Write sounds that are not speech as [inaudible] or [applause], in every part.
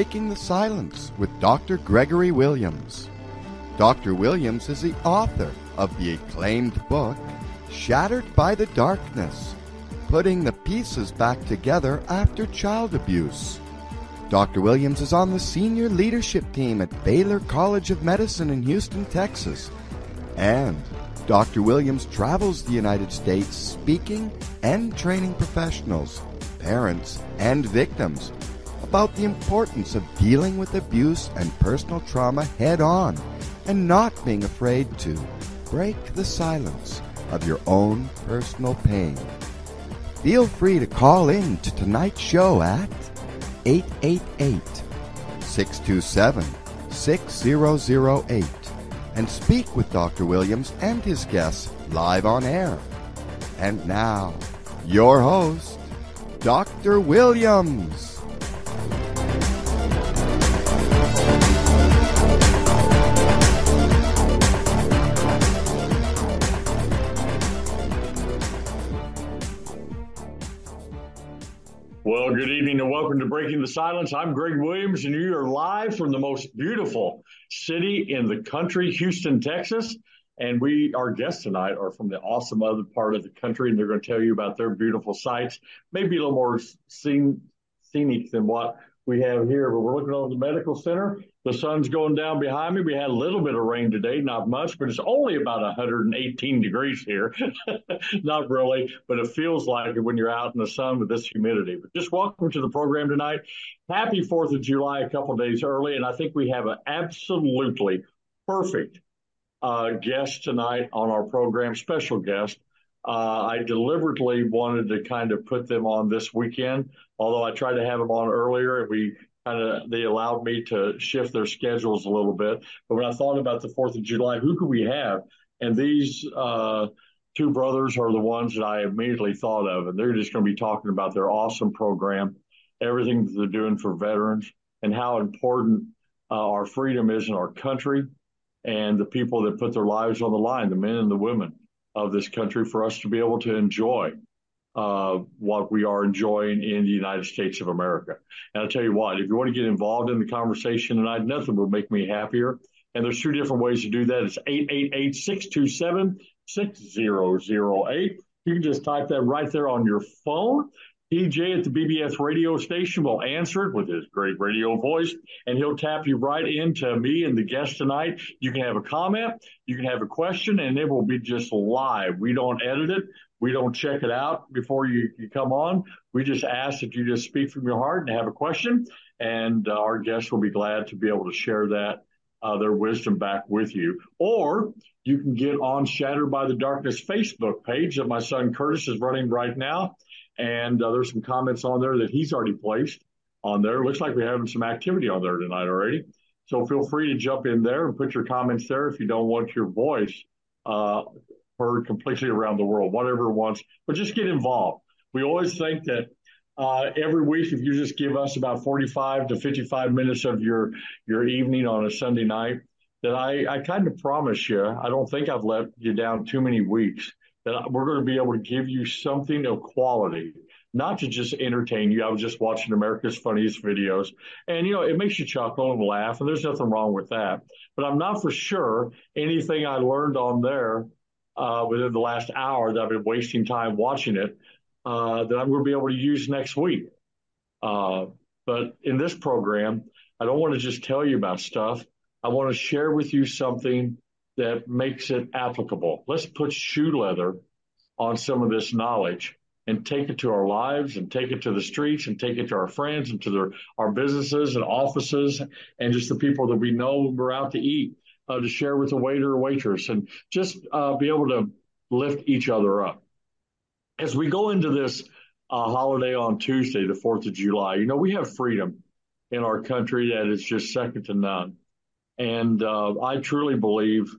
Breaking the Silence with Dr. Gregory Williams. Dr. Williams is the author of the acclaimed book, Shattered by the Darkness Putting the Pieces Back Together After Child Abuse. Dr. Williams is on the senior leadership team at Baylor College of Medicine in Houston, Texas. And Dr. Williams travels the United States speaking and training professionals, parents, and victims about the importance of dealing with abuse and personal trauma head on and not being afraid to break the silence of your own personal pain. Feel free to call in to tonight's show at 888 627 6008 and speak with Dr. Williams and his guests live on air. And now, your host, Dr. Williams. Well, good evening and welcome to Breaking the Silence. I'm Greg Williams, and you are live from the most beautiful city in the country, Houston, Texas. And we, our guests tonight, are from the awesome other part of the country, and they're going to tell you about their beautiful sites, maybe a little more scene, scenic than what we have here. But we're looking over the medical center, the sun's going down behind me. We had a little bit of rain today, not much, but it's only about 118 degrees here. [laughs] not really, but it feels like it when you're out in the sun with this humidity. But just welcome to the program tonight. Happy 4th of July, a couple days early. And I think we have an absolutely perfect uh, guest tonight on our program, special guest. Uh, I deliberately wanted to kind of put them on this weekend, although I tried to have them on earlier. And we kind of they allowed me to shift their schedules a little bit. But when I thought about the Fourth of July, who could we have? And these uh, two brothers are the ones that I immediately thought of, and they're just going to be talking about their awesome program, everything that they're doing for veterans, and how important uh, our freedom is in our country, and the people that put their lives on the line, the men and the women of this country, for us to be able to enjoy uh, what we are enjoying in the United States of America. And I'll tell you what, if you want to get involved in the conversation tonight, nothing will make me happier. And there's two different ways to do that. It's 888-627-6008. You can just type that right there on your phone. DJ at the BBS radio station will answer it with his great radio voice, and he'll tap you right into me and the guest tonight. You can have a comment, you can have a question, and it will be just live. We don't edit it. We don't check it out before you, you come on. We just ask that you just speak from your heart and have a question, and uh, our guests will be glad to be able to share that uh, their wisdom back with you. Or you can get on Shattered by the Darkness Facebook page that my son Curtis is running right now, and uh, there's some comments on there that he's already placed on there. Looks like we're having some activity on there tonight already. So feel free to jump in there and put your comments there if you don't want your voice uh, heard completely around the world, whatever wants, but just get involved. We always think that uh, every week, if you just give us about 45 to 55 minutes of your, your evening on a Sunday night, that I, I kind of promise you, I don't think I've let you down too many weeks, that we're going to be able to give you something of quality, not to just entertain you. I was just watching America's Funniest Videos, and you know, it makes you chuckle and laugh, and there's nothing wrong with that. But I'm not for sure anything I learned on there uh, within the last hour that I've been wasting time watching it uh, that I'm going to be able to use next week. Uh, but in this program, I don't want to just tell you about stuff. I want to share with you something that makes it applicable. Let's put shoe leather on some of this knowledge and take it to our lives and take it to the streets and take it to our friends and to their, our businesses and offices and just the people that we know when we're out to eat uh, to share with a waiter or waitress and just uh, be able to lift each other up. As we go into this uh, holiday on Tuesday, the 4th of July, you know, we have freedom in our country that is just second to none. And uh, I truly believe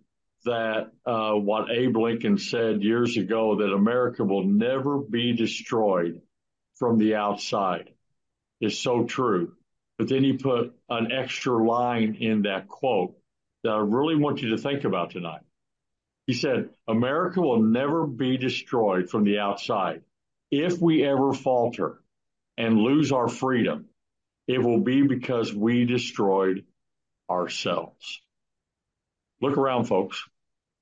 that uh, what Abe Lincoln said years ago that America will never be destroyed from the outside is so true. But then he put an extra line in that quote that I really want you to think about tonight. He said, America will never be destroyed from the outside. If we ever falter and lose our freedom, it will be because we destroyed ourselves. Look around, folks.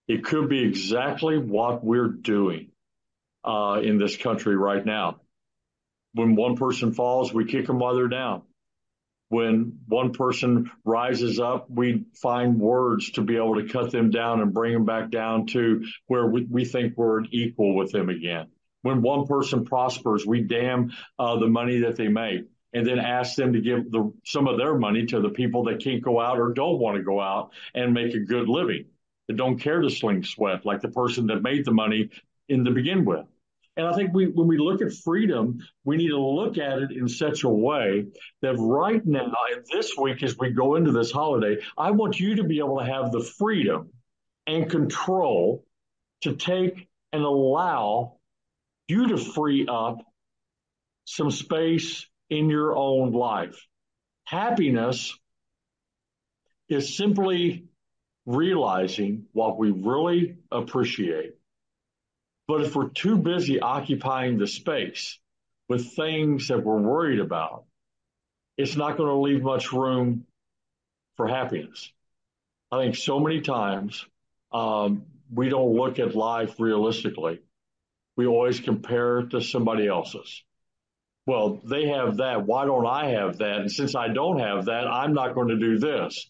It could be exactly what we're doing uh, in this country right now. When one person falls, we kick them while they're down. When one person rises up, we find words to be able to cut them down and bring them back down to where we, we think we're equal with them again. When one person prospers, we damn uh, the money that they make and then ask them to give the, some of their money to the people that can't go out or don't want to go out and make a good living, that don't care to sling sweat like the person that made the money in the begin with. And I think we, when we look at freedom, we need to look at it in such a way that right now, and this week, as we go into this holiday, I want you to be able to have the freedom and control to take and allow you to free up some space in your own life. Happiness is simply realizing what we really appreciate. But if we're too busy occupying the space with things that we're worried about, it's not going to leave much room for happiness. I think so many times um, we don't look at life realistically. We always compare it to somebody else's well, they have that. Why don't I have that? And since I don't have that, I'm not going to do this.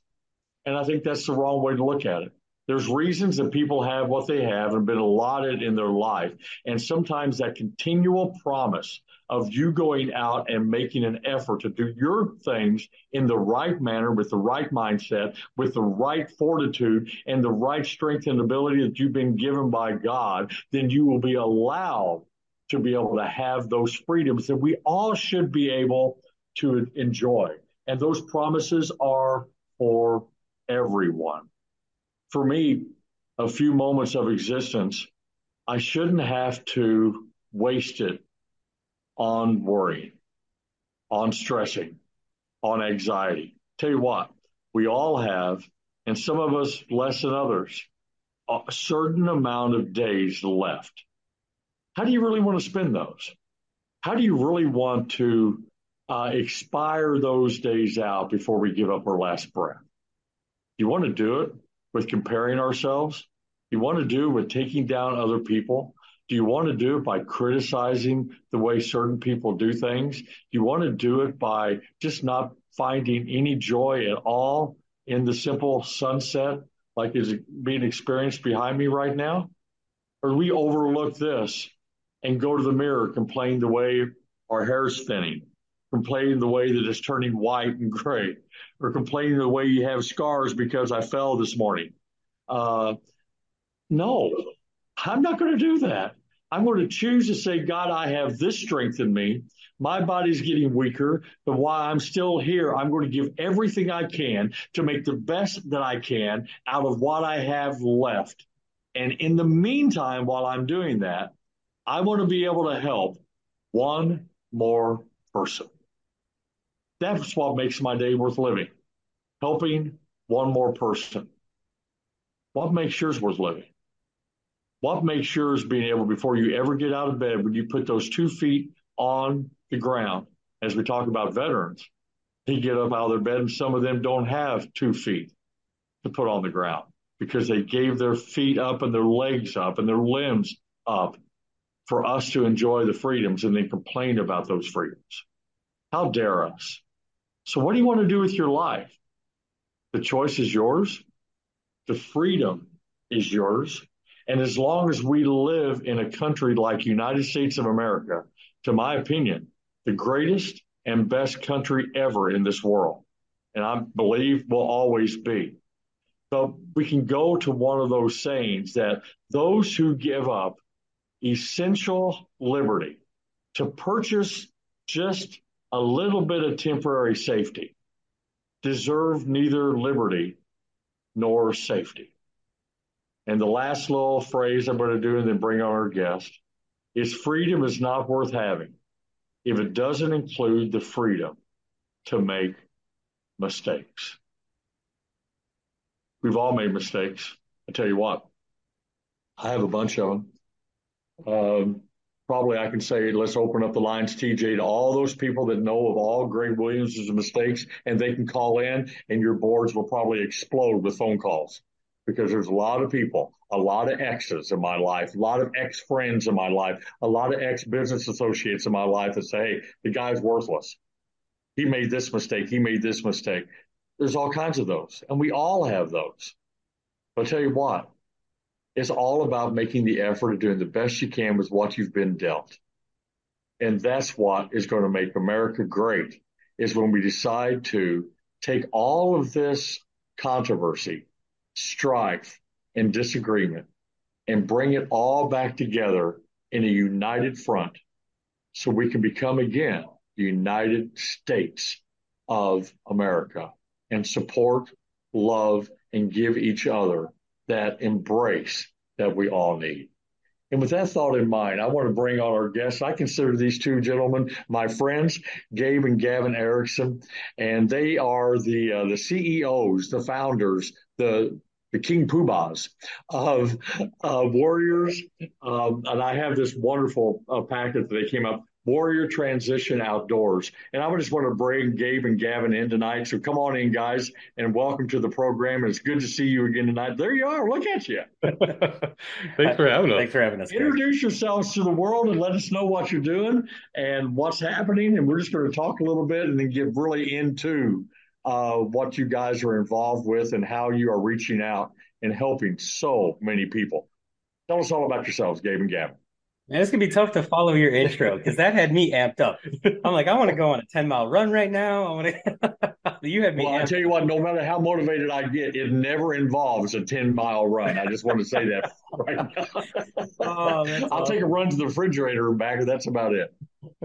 And I think that's the wrong way to look at it. There's reasons that people have what they have and been allotted in their life. And sometimes that continual promise of you going out and making an effort to do your things in the right manner, with the right mindset, with the right fortitude and the right strength and ability that you've been given by God, then you will be allowed to be able to have those freedoms that we all should be able to enjoy. And those promises are for everyone. For me, a few moments of existence, I shouldn't have to waste it on worry, on stressing, on anxiety. Tell you what, we all have, and some of us less than others, a certain amount of days left how do you really want to spend those? How do you really want to uh, expire those days out before we give up our last breath? Do you want to do it with comparing ourselves? Do you want to do it with taking down other people? Do you want to do it by criticizing the way certain people do things? Do you want to do it by just not finding any joy at all in the simple sunset like is being experienced behind me right now? Or we overlook this and go to the mirror, complain the way our hair's thinning, complain the way that it's turning white and gray, or complaining the way you have scars because I fell this morning. Uh, no, I'm not going to do that. I'm going to choose to say, God, I have this strength in me. My body's getting weaker, but while I'm still here, I'm going to give everything I can to make the best that I can out of what I have left. And in the meantime, while I'm doing that, I want to be able to help one more person. That's what makes my day worth living. Helping one more person. What makes yours worth living? What makes yours being able, before you ever get out of bed, when you put those two feet on the ground, as we talk about veterans, they get up out of their bed and some of them don't have two feet to put on the ground because they gave their feet up and their legs up and their limbs up for us to enjoy the freedoms and then complain about those freedoms. How dare us? So, what do you want to do with your life? The choice is yours. The freedom is yours. And as long as we live in a country like United States of America, to my opinion, the greatest and best country ever in this world, and I believe will always be. So we can go to one of those sayings that those who give up essential liberty to purchase just a little bit of temporary safety deserve neither liberty nor safety. And the last little phrase I'm going to do and then bring on our guest is freedom is not worth having if it doesn't include the freedom to make mistakes. We've all made mistakes. I tell you what, I have a bunch of them. Um, probably I can say, let's open up the lines, TJ, to all those people that know of all Greg Williams' mistakes, and they can call in, and your boards will probably explode with phone calls because there's a lot of people, a lot of exes in my life, a lot of ex friends in my life, a lot of ex business associates in my life that say, hey, the guy's worthless. He made this mistake. He made this mistake. There's all kinds of those, and we all have those. But I'll tell you what, it's all about making the effort of doing the best you can with what you've been dealt. And that's what is going to make America great is when we decide to take all of this controversy strife, and disagreement and bring it all back together in a united front so we can become again the United States of America and support, love, and give each other that embrace that we all need. And with that thought in mind, I want to bring on our guests. I consider these two gentlemen my friends, Gabe and Gavin Erickson, and they are the uh, the CEOs, the founders, the the King Poobahs of uh, Warriors. Um, and I have this wonderful uh, packet that they came up, Warrior Transition Outdoors. And I would just want to bring Gabe and Gavin in tonight. So come on in, guys, and welcome to the program. It's good to see you again tonight. There you are. Look at you. [laughs] Thanks for having us. Thanks for having us. Introduce yourselves to the world and let us know what you're doing and what's happening. And we're just going to talk a little bit and then get really into uh, what you guys are involved with and how you are reaching out and helping so many people. Tell us all about yourselves, Gabe and Gavin. Man, it's gonna be tough to follow your intro because that had me amped up. I'm like, I want to go on a 10 mile run right now. I want to. [laughs] you had me. Well, I tell you what, no matter how motivated I get, it never involves a 10 mile run. I just want to say that [laughs] right now. oh, I'll awesome. take a run to the refrigerator and back. That's about it.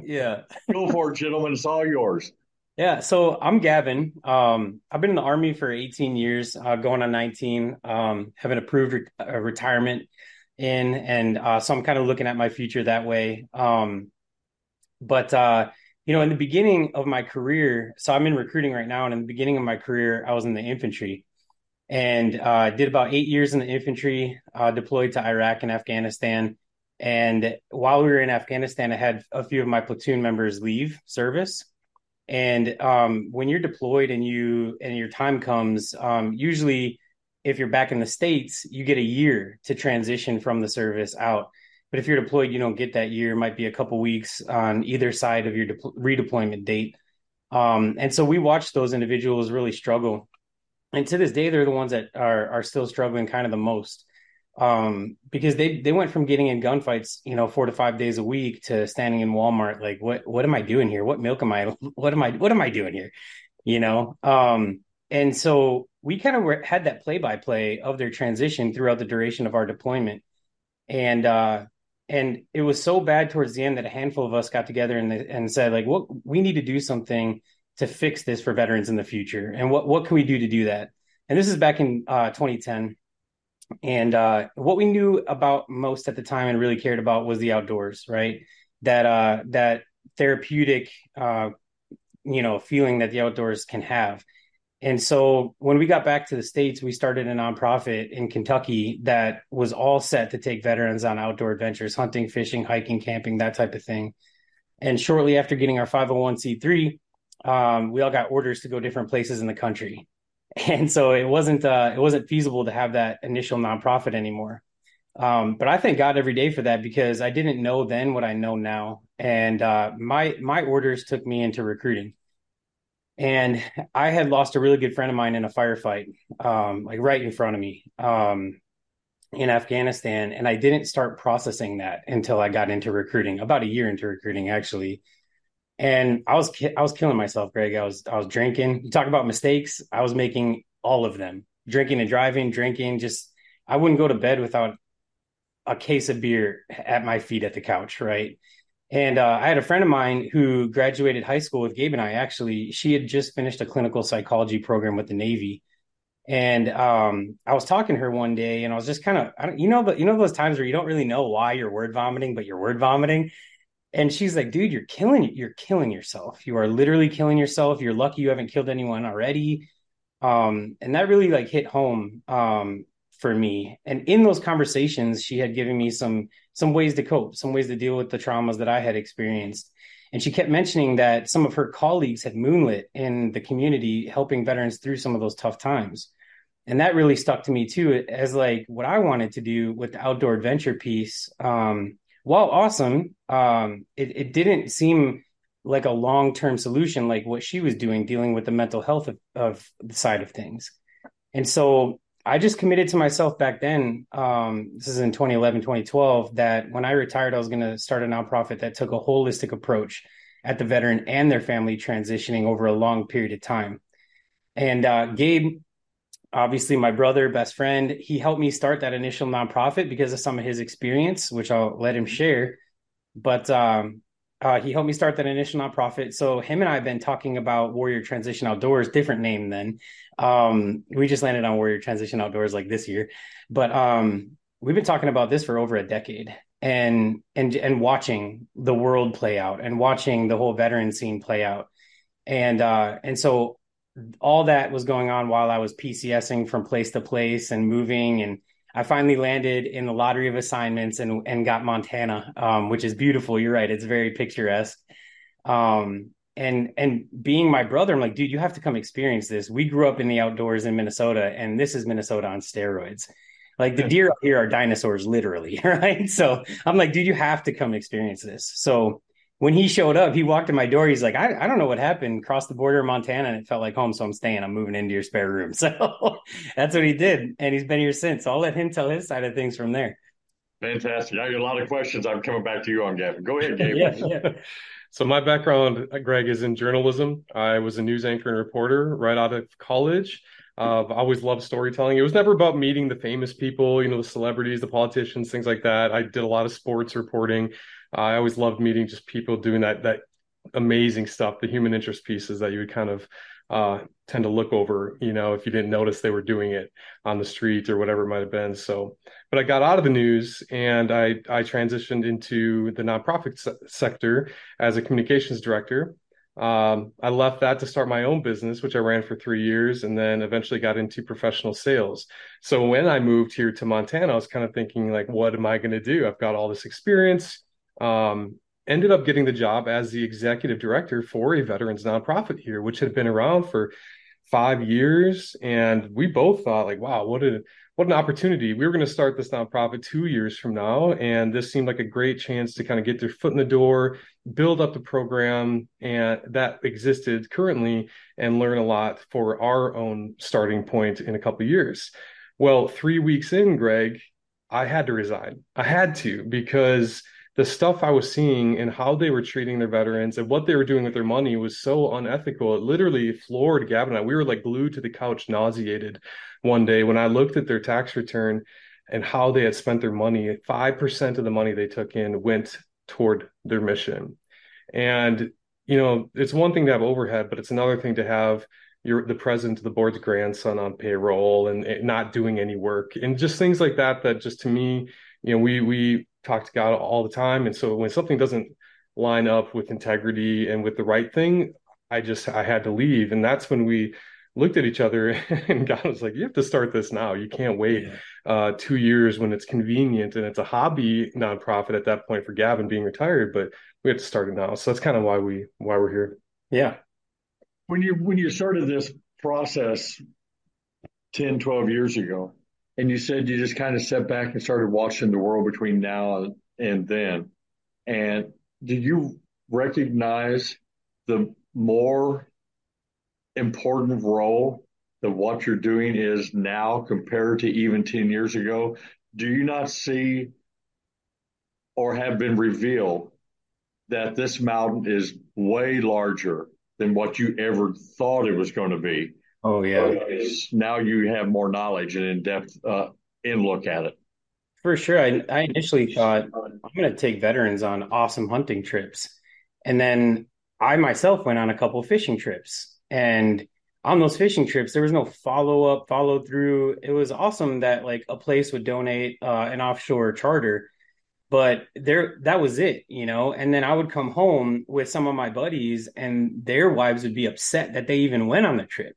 Yeah. go for it, gentlemen. It's all yours. Yeah, so I'm Gavin. Um, I've been in the Army for 18 years, uh, going on 19. Um, have an approved re- uh, retirement in, and uh, so I'm kind of looking at my future that way. Um, but uh, you know, in the beginning of my career, so I'm in recruiting right now, and in the beginning of my career, I was in the infantry, and uh, did about eight years in the infantry, uh, deployed to Iraq and Afghanistan. And while we were in Afghanistan, I had a few of my platoon members leave service and um, when you're deployed and you and your time comes, um, usually if you're back in the states, you get a year to transition from the service out. But if you're deployed, you don't get that year. It might be a couple weeks on either side of your de- redeployment date. Um, and so we watch those individuals really struggle. And to this day, they're the ones that are are still struggling kind of the most um, because they they went from getting in gunfights, you know, four to five days a week to standing in Walmart. Like, what what am I doing here? What milk am I? [laughs] What am I? What am I doing here? You know. Um, and so we kind of had that play by play of their transition throughout the duration of our deployment, and uh, and it was so bad towards the end that a handful of us got together and and said like, what we need to do something to fix this for veterans in the future, and what what can we do to do that? And this is back in uh, 2010 and uh, what we knew about most at the time and really cared about was the outdoors, right? That uh, that therapeutic, uh, you know, feeling that the outdoors can have. And so when we got back to the states, we started a nonprofit in Kentucky that was all set to take veterans on outdoor adventures, hunting, fishing, hiking, camping, that type of thing. And shortly after getting our 501c3, um, we all got orders to go different places in the country [laughs] and so it wasn't uh, it wasn't feasible to have that initial nonprofit anymore. Um, but I thank God every day for that because I didn't know then what I know now, and uh, my my orders took me into recruiting. And I had lost a really good friend of mine in a firefight, um, like right in front of me um, in Afghanistan, and I didn't start processing that until I got into recruiting, about a year into recruiting actually and I was I was killing myself, Greg. I was I was drinking. You talk about mistakes. I was making all of them. Drinking and driving, drinking. Just I wouldn't go to bed without a case of beer at my feet at the couch, right? And uh, I had a friend of mine who graduated high school with Gabe and I. Actually, she had just finished a clinical psychology program with the Navy, and um, I was talking to her one day, and I was just kind of, you know, but you know those times where you don't really know why you're word vomiting, but you're word vomiting? And she's like dude you're killing you're killing yourself. You are literally killing yourself. You're lucky you haven't killed anyone already. Um and that really like hit home um for me. And in those conversations, she had given me some some ways to cope, some ways to deal with the traumas that I had experienced. And she kept mentioning that some of her colleagues had moonlit in the community, helping veterans through some of those tough times. And that really stuck to me too, as like what I wanted to do with the outdoor adventure piece. Um, while awesome, um, it, it didn't seem like a long term solution like what she was doing, dealing with the mental health of, of the side of things. And so I just committed to myself back then. Um, this is in 2011, 2012, that when I retired, I was going to start a nonprofit that took a holistic approach at the veteran and their family transitioning over a long period of time. And uh, Gabe, obviously my brother, best friend, he helped me start that initial nonprofit because of some of his experience, which I'll let him share. But um, uh, he helped me start that initial nonprofit. So him and I have been talking about Warrior Transition Outdoors, different name then. Um, we just landed on Warrior Transition Outdoors like this year, but um, we've been talking about this for over a decade and and and watching the world play out and watching the whole veteran scene play out. And uh, and so all that was going on while I was PCSing from place to place and moving and I finally landed in the lottery of assignments and and got Montana, um, which is beautiful. You're right; it's very picturesque. Um, and and being my brother, I'm like, dude, you have to come experience this. We grew up in the outdoors in Minnesota, and this is Minnesota on steroids. Like the deer up here are dinosaurs, literally, [laughs] right? So I'm like, dude, you have to come experience this. So when he showed up, he walked in my door. He's like, I, I don't know what happened. Crossed the border of Montana and it felt like home. So I'm staying. I'm moving into your spare room. [laughs] So that's what he did. And he's been here since. So I'll let him tell his side of things from there. Fantastic. I got a lot of questions. I'm coming back to you on Gavin. Go ahead, Gabe. [laughs] yeah, yeah. So my background, Greg, is in journalism. I was a news anchor and reporter right out of college. Uh, I've always loved storytelling. It was never about meeting the famous people, you know, the celebrities, the politicians, things like that. I did a lot of sports reporting. I always loved meeting just people doing that that amazing stuff, the human interest pieces that you would kind of uh, tend to look over, you know, if you didn't notice they were doing it on the street or whatever it might have been. So, but I got out of the news and I I transitioned into the nonprofit se- sector as a communications director. Um, I left that to start my own business, which I ran for three years, and then eventually got into professional sales. So when I moved here to Montana, I was kind of thinking like, what am I going to do? I've got all this experience um, ended up getting the job as the executive director for a veterans nonprofit here, which had been around for five years. And we both thought, like, wow, what a what an opportunity. We were going to start this nonprofit two years from now. And this seemed like a great chance to kind of get their foot in the door, build up the program and that existed currently and learn a lot for our own starting point in a couple years. Well, three weeks in, Greg, I had to resign. I had to because the stuff I was seeing and how they were treating their veterans and what they were doing with their money was so unethical. It literally floored Gavin and I. We were like glued to the couch, nauseated one day when I looked at their tax return and how they had spent their money. 5% of the money they took in went toward their mission. And, you know, it's one thing to have overhead, but it's another thing to have your the president of the board's grandson on payroll and, and not doing any work and just things like that that just to me you know we we talk to God all the time. And so when something doesn't line up with integrity and with the right thing, I just I had to leave. And that's when we looked at each other [laughs] and God was like, You have to start this now. You can't wait yeah. uh, two years when it's convenient and it's a hobby nonprofit at that point for Gavin being retired, but we have to start it now. So that's kind of why we why we're here. Yeah. When you when you started this process 10, 12 years ago, and you said you just kind of stepped back and started watching the world between now and then. And do you recognize the more important role that what you're doing is now compared to even 10 years ago? Do you not see or have been revealed that this mountain is way larger than what you ever thought it was going to be? Oh yeah. now you have more knowledge and in depth uh, in look at it. For sure. I, I initially thought I'm going to take veterans on awesome hunting trips, and then I myself went on a couple fishing trips, and on those fishing trips there was no follow up, follow through. It was awesome that like a place would donate uh, an offshore charter but there that was it you know and then i would come home with some of my buddies and their wives would be upset that they even went on the trip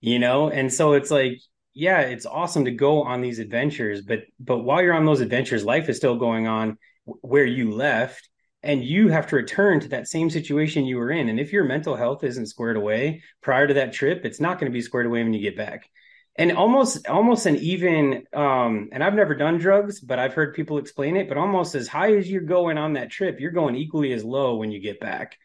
you know and so it's like yeah, it's awesome to go on these adventures, but but while you're on those adventures, life is still going on where you left and you have to return to that same situation you were in. And if your mental health isn't squared away prior to that trip, it's not going to be squared away when you get back. And almost, almost an even, um, and I've never done drugs, but I've heard people explain it. But almost as high as you're going on that trip, you're going equally as low when you get back.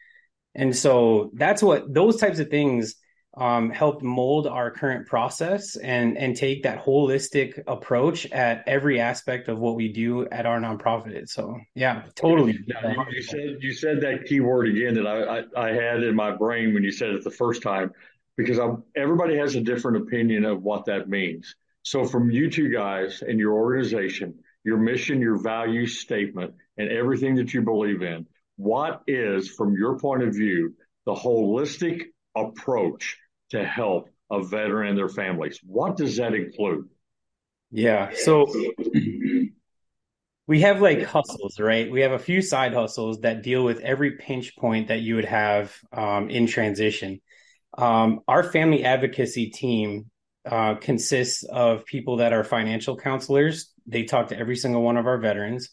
And so that's what those types of things um, help mold our current process and and take that holistic approach at every aspect of what we do at our nonprofit. So yeah, totally. You, you, said you said that key word again that I, I, I had in my brain when you said it the first time, because I'm, everybody has a different opinion of what that means. So from you two guys and your organization, your mission, your value statement, and everything that you believe in, what is, from your point of view, the holistic approach to help a veteran and their families. What does that include? Yeah. So [clears throat] we have like hustles, right? We have a few side hustles that deal with every pinch point that you would have um, in transition. Um, our family advocacy team uh, consists of people that are financial counselors. They talk to every single one of our veterans,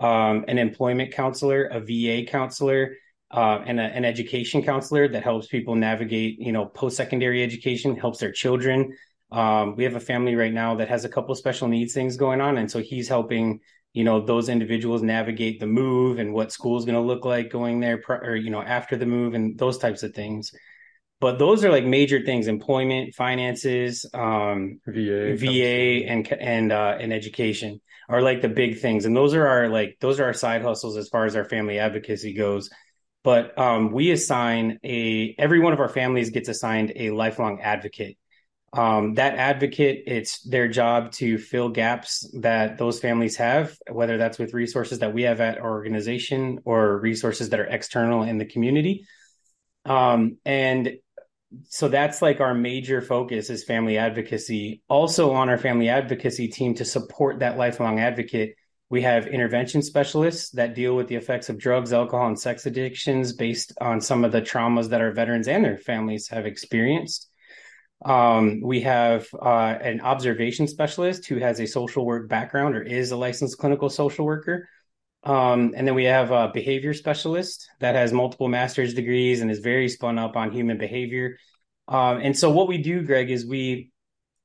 um, an employment counselor, a VA counselor, uh, and a, an education counselor that helps people navigate, you know, post-secondary education, helps their children. Um, we have a family right now that has a couple special needs things going on, and so he's helping, you know, those individuals navigate the move and what school is going to look like going there, or you know, after the move and those types of things. But those are like major things: employment, finances, um, VA, VA, and and uh, and education are like the big things, and those are our like those are our side hustles as far as our family advocacy goes but um, we assign a every one of our families gets assigned a lifelong advocate. Um, that advocate it's their job to fill gaps that those families have whether that's with resources that we have at our organization or resources that are external in the community. Um, and so that's like our major focus is family advocacy. Also on our family advocacy team to support that lifelong advocate we have intervention specialists that deal with the effects of drugs, alcohol, and sex addictions based on some of the traumas that our veterans and their families have experienced. Um, we have uh, an observation specialist who has a social work background or is a licensed clinical social worker. Um, and then we have a behavior specialist that has multiple master's degrees and is very spun up on human behavior. Um, and so, what we do, Greg, is we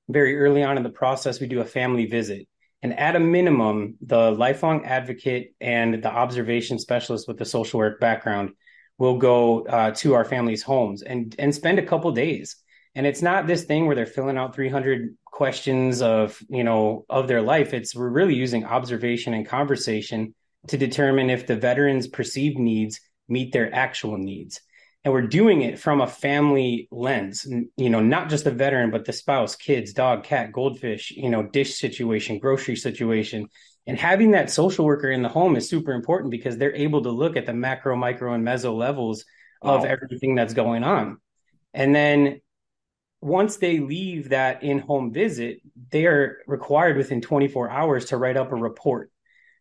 very early on in the process, we do a family visit. And at a minimum, the lifelong advocate and the observation specialist with the social work background will go uh, to our families' homes and and spend a couple days. And it's not this thing where they're filling out 300 questions of you know of their life. It's we're really using observation and conversation to determine if the veterans' perceived needs meet their actual needs and we're doing it from a family lens you know not just the veteran but the spouse kids dog cat goldfish you know dish situation grocery situation. And having that social worker in the home is super important because they're able to look at the macro micro and meso levels of wow. everything that's going on. And then once they leave that in-home visit they are required within 24 hours to write up a report.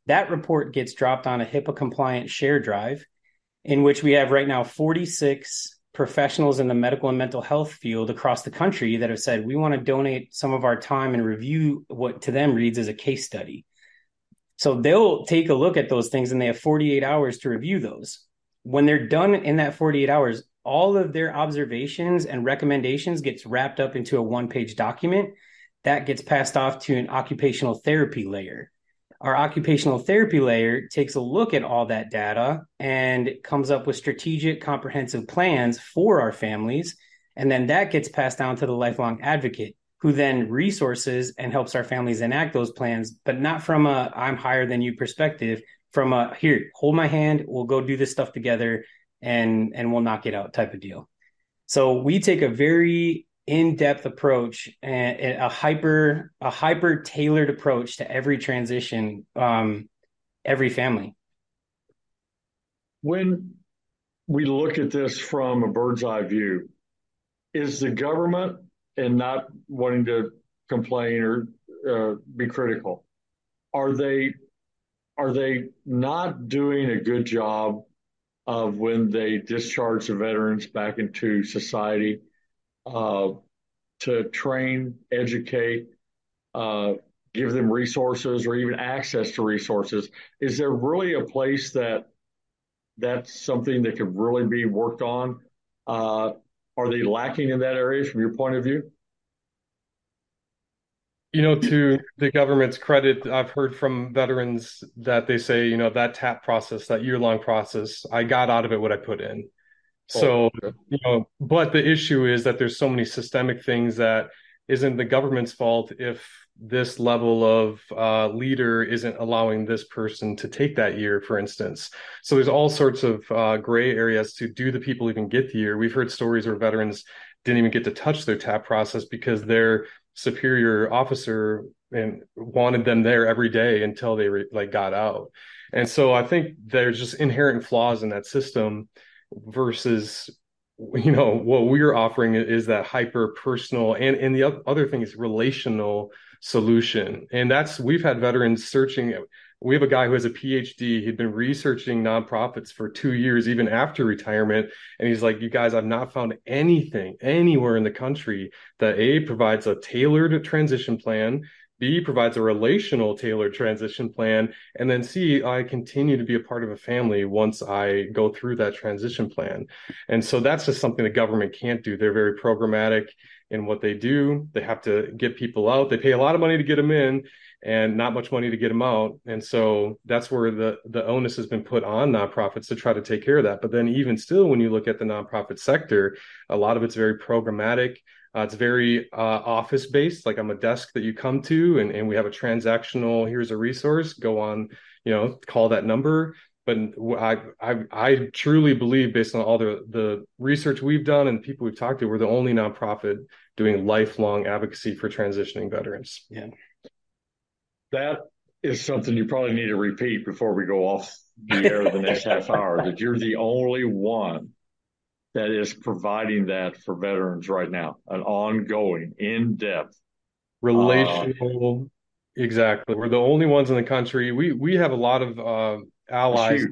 That report gets dropped on a hipaa compliant share drive in which we have right now 46 professionals in the medical and mental health field across the country that have said we want to donate some of our time and review what to them reads as a case study. So they'll take a look at those things and they have 48 hours to review those. When they're done in that 48 hours, all of their observations and recommendations gets wrapped up into a one-page document that gets passed off to an occupational therapy layer our occupational therapy layer takes a look at all that data and comes up with strategic, comprehensive plans for our families. And then that gets passed down to the lifelong advocate, who then resources and helps our families enact those plans, but not from a I'm higher than you perspective, from a here, hold my hand, we'll go do this stuff together and and we'll knock it out type of deal. So we take a very in-depth approach and a hyper a hyper tailored approach to every transition um, every family. When we look at this from a bird's eye view is the government and not wanting to complain or uh, be critical are they are they not doing a good job of when they discharge the veterans back into society uh, to train, educate, uh, give them resources or even access to resources. Is there really a place that that's something that could really be worked on? Uh, are they lacking in that area from your point of view? You know, to the government's credit, I've heard from veterans that they say, you know, that TAP process, that year long process, I got out of it what I put in. So, oh, okay. you know, but the issue is that there's so many systemic things that isn't the government's fault if this level of uh, leader isn't allowing this person to take that year, for instance. So there's all sorts of uh, gray areas to do the people even get the year. We've heard stories where veterans didn't even get to touch their TAP process because their superior officer and wanted them there every day until they re- like got out. And so I think there's just inherent flaws in that system versus you know what we're offering is that hyper personal and and the other thing is relational solution. And that's we've had veterans searching we have a guy who has a phd he'd been researching nonprofits for two years even after retirement and he's like you guys i've not found anything anywhere in the country that a provides a tailored transition plan B provides a relational tailored transition plan. And then C, I continue to be a part of a family once I go through that transition plan. And so that's just something the government can't do. They're very programmatic in what they do. They have to get people out. They pay a lot of money to get them in and not much money to get them out. And so that's where the, the onus has been put on nonprofits to try to take care of that. But then even still, when you look at the nonprofit sector, a lot of it's very programmatic uh, it's very uh, office based, like I'm a desk that you come to, and, and we have a transactional. Here's a resource. Go on, you know, call that number. But I, I, I truly believe, based on all the the research we've done and people we've talked to, we're the only nonprofit doing lifelong advocacy for transitioning veterans. Yeah, that is something you probably need to repeat before we go off the air the next half hour. That you're the only one that is providing that for veterans right now, an ongoing, in depth, relational. Uh, exactly, we're the only ones in the country. We we have a lot of uh, allies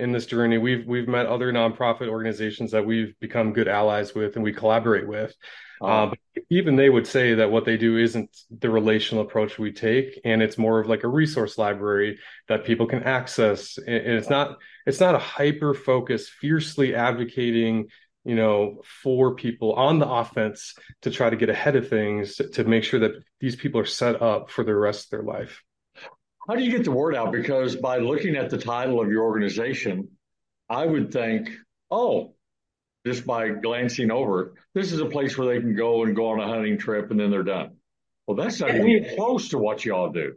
in this journey. We've we've met other nonprofit organizations that we've become good allies with, and we collaborate with. Uh, even they would say that what they do isn't the relational approach we take, and it's more of like a resource library that people can access. And it's not it's not a hyper focus, fiercely advocating, you know, for people on the offense to try to get ahead of things to make sure that these people are set up for the rest of their life. How do you get the word out? Because by looking at the title of your organization, I would think, oh, just by glancing over, this is a place where they can go and go on a hunting trip and then they're done. Well, that's not even [laughs] close to what y'all do.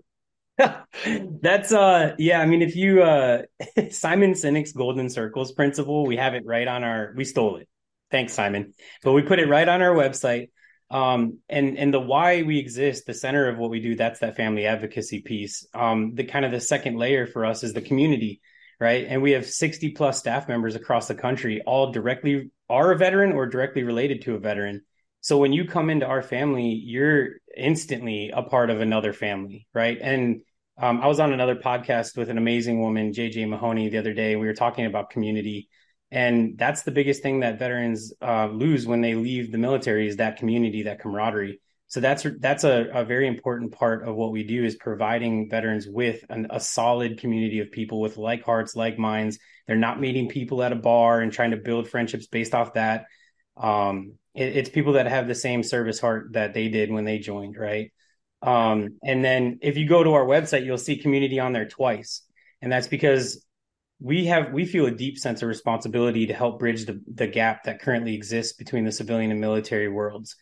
[laughs] that's uh yeah, I mean if you uh [laughs] Simon Sinek's golden circles principle, we have it right on our we stole it. Thanks, Simon. But we put it right on our website. Um and and the why we exist, the center of what we do, that's that family advocacy piece. Um the kind of the second layer for us is the community right? And we have 60 plus staff members across the country, all directly are a veteran or directly related to a veteran. So when you come into our family, you're instantly a part of another family, right? And um, I was on another podcast with an amazing woman, JJ Mahoney, the other day. We were talking about community, and that's the biggest thing that veterans uh, lose when they leave the military is that community, that camaraderie. So that's that's a, a very important part of what we do is providing veterans with an, a solid community of people with like hearts, like minds. They're not meeting people at a bar and trying to build friendships based off that. Um, it, it's people that have the same service heart that they did when they joined, right? Um, and then if you go to our website, you'll see community on there twice, and that's because we have we feel a deep sense of responsibility to help bridge the the gap that currently exists between the civilian and military worlds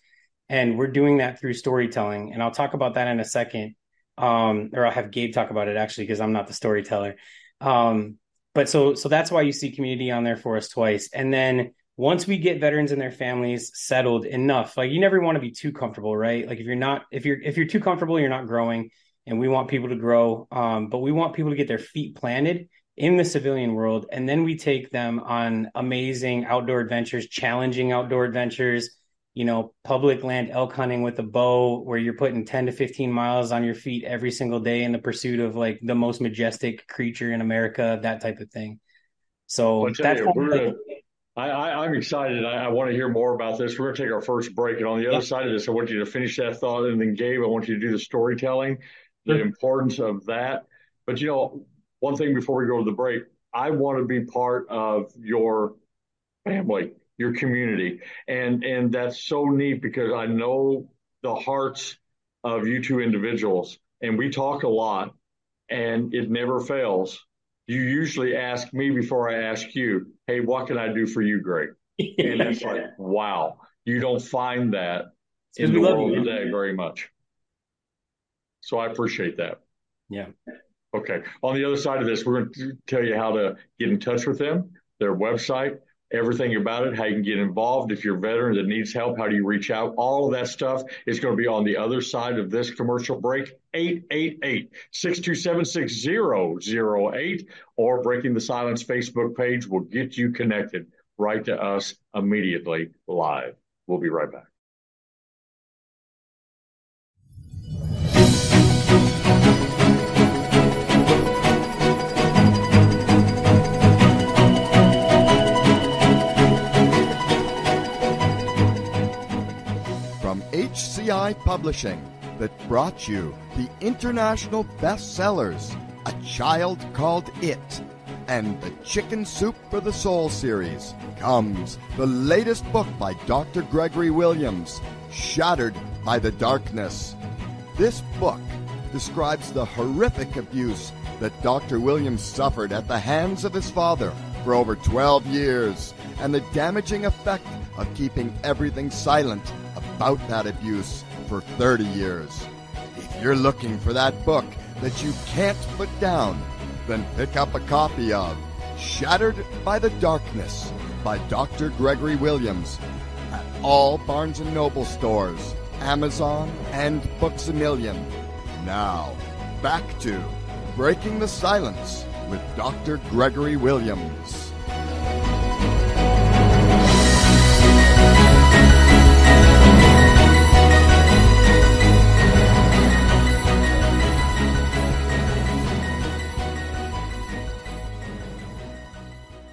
and we're doing that through storytelling. And I'll talk about that in a second. Um, or I'll have Gabe talk about it actually, because I'm not the storyteller. Um, but so so that's why you see community on there for us twice. And then once we get veterans and their families settled enough, like you never want to be too comfortable, right? Like if you're not if you're if you're too comfortable, you're not growing. And we want people to grow. Um, but we want people to get their feet planted in the civilian world. And then we take them on amazing outdoor adventures, challenging outdoor adventures you know, public land elk hunting with a bow where you're putting 10 to 15 miles on your feet every single day in the pursuit of like the most majestic creature in America, that type of thing. So that's you, like, I, I, am excited. I, I, want to hear more about this. We're going to take our first break. And on the other yeah. side of this, I want you to finish that thought. And then, Gabe, I want you to do the storytelling, the importance of that. But, you know, one thing before we go to the break, I want to be part of your family, your community. And, and that's so neat because I know the hearts of you two individuals. And we talk a lot, and it never fails you usually ask me before I ask you, hey, what can I do for you, Greg? [laughs] And it's like, wow, you don't find that in the world you, today very much. So I appreciate that. Yeah. Okay. On the other side of this, we're going to tell you how to get in touch with them, their website, everything about it, how you can get involved. If you're a veteran that needs help, how do you reach out? All of that stuff is going to be on the other side of this commercial break. 888-627-6008 or Breaking the Silence Facebook page will get you connected right to us immediately live. We'll be right back. HCI Publishing that brought you the international bestsellers A Child Called It and the Chicken Soup for the Soul series comes the latest book by Dr. Gregory Williams, Shattered by the Darkness. This book describes the horrific abuse that Dr. Williams suffered at the hands of his father for over 12 years and the damaging effect of keeping everything silent about that abuse for 30 years. If you're looking for that book that you can't put down, then pick up a copy of Shattered by the Darkness by Dr. Gregory Williams at all Barnes & Noble stores, Amazon, and Books A Million. Now, back to Breaking the Silence with Dr. Gregory Williams.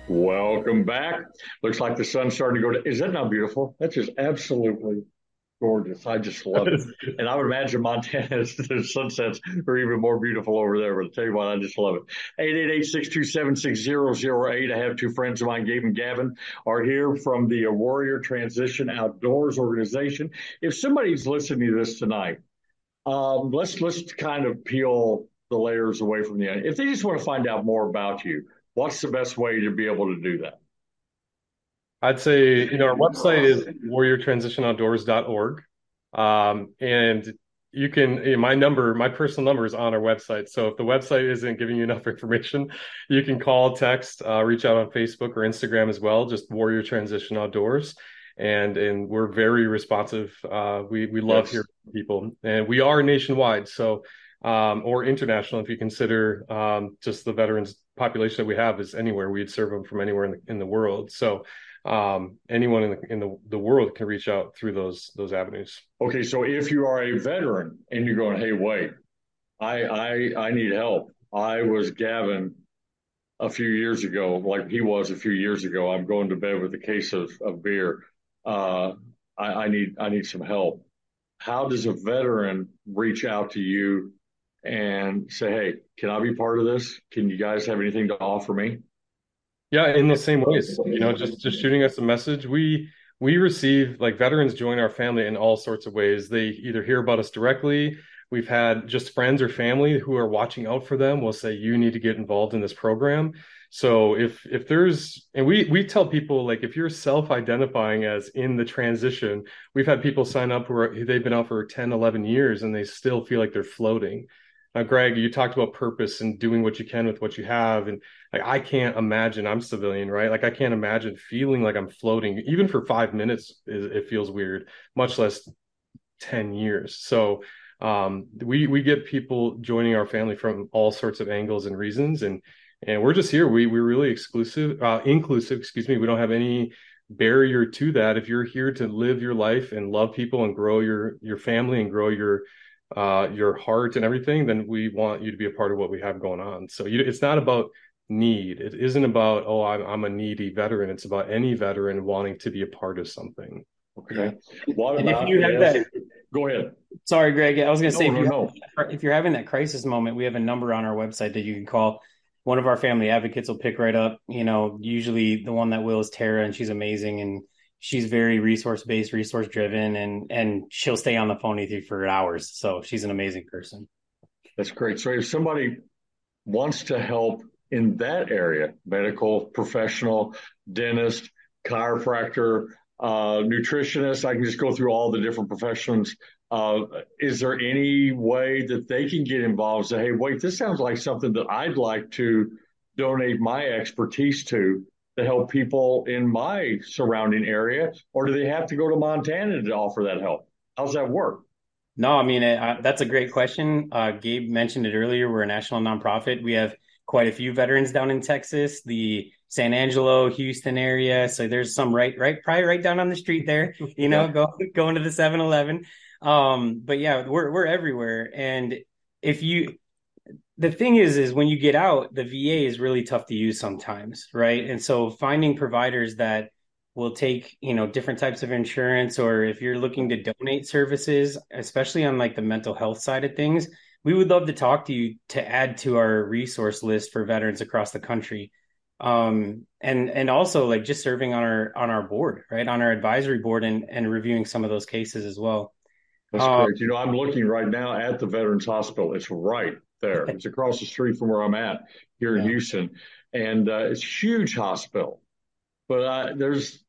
Welcome back. Looks like the sun's starting to go to. Is that not beautiful? That's just absolutely gorgeous. I just love it. and I would imagine Montana's [laughs] the sunsets are even more beautiful over there. But I'll tell you what, I just love it. 888-627-6008. I have two friends of mine, Gabe and Gavin, are here from the Warrior Transition Outdoors organization. If somebody's listening to this tonight, um, let's let's kind of peel the layers away from the end. If they just want to find out more about you, what's the best way to be able to do that? I'd say, you know, our website is warriortransitionoutdoors.org. Um, and you can, you know, my number, my personal number is on our website. So if the website isn't giving you [laughs] enough information, you can call, text, uh, reach out on Facebook or Instagram as well, just Warrior Transition Outdoors. And, and we're very responsive. Uh, we, we love yes. hearing people and we are nationwide. So, um, or international, if you consider, um, just the veterans population that we have is anywhere. We'd serve them from anywhere in the, in the world. So um, anyone in the in the, the world can reach out through those those avenues. Okay, so if you are a veteran and you're going, hey, wait, I I I need help. I was Gavin a few years ago, like he was a few years ago. I'm going to bed with a case of, of beer. Uh, I, I need I need some help. How does a veteran reach out to you and say, hey, can I be part of this? Can you guys have anything to offer me? Yeah, in the same ways, you know, just just shooting us a message. We we receive like veterans join our family in all sorts of ways. They either hear about us directly. We've had just friends or family who are watching out for them will say you need to get involved in this program. So if if there's and we we tell people like if you're self-identifying as in the transition, we've had people sign up who are they've been out for 10, 11 years and they still feel like they're floating. Now, Greg, you talked about purpose and doing what you can with what you have. And like, I can't imagine I'm civilian, right? Like, I can't imagine feeling like I'm floating, even for five minutes, it feels weird, much less 10 years. So, um, we, we get people joining our family from all sorts of angles and reasons. And, and we're just here. We, we're really exclusive, uh, inclusive, excuse me. We don't have any barrier to that. If you're here to live your life and love people and grow your, your family and grow your, uh, your heart and everything, then we want you to be a part of what we have going on. So you, it's not about need. It isn't about, oh, I'm, I'm a needy veteran. It's about any veteran wanting to be a part of something. Okay. What And if you have that- Go ahead. Sorry, Greg. I was going to No, say, no, if, you no. have- if you're having that crisis moment, we have a number on our website that you can call. One of our family advocates will pick right up. You know, usually the one that will is Tara, and she's amazing, and she's very resource based, resource driven, and and she'll stay on the phone with you for hours. So she's an amazing person. That's great. So if somebody wants to help in that area, medical professional, dentist, chiropractor, uh, nutritionist, I can just go through all the different professions. Uh, is there any way that they can get involved? Say, hey, wait, this sounds like something that I'd like to donate my expertise to to help people in my surrounding area, or do they have to go to Montana to offer that help? How's that work? No, I mean, uh, that's a great question. Uh, Gabe mentioned it earlier. We're a national nonprofit. We have quite a few veterans down in Texas, the San Angelo, Houston area. So there's some right, right, probably right down on the street there, you know, [laughs] go, going to the 7 Eleven. Um, but yeah, we're, we're everywhere. And if you, the thing is, is when you get out, the VA is really tough to use sometimes, right? And so finding providers that will take, you know, different types of insurance, or if you're looking to donate services, especially on like the mental health side of things, we would love to talk to you to add to our resource list for veterans across the country. Um, and and also like just serving on our on our board, right, on our advisory board, and and reviewing some of those cases as well. That's Um, great. You know, I'm looking right now at the Veterans Hospital. It's right there. It's across the street from where I'm at here in Houston, and uh, it's a huge hospital. But uh, there's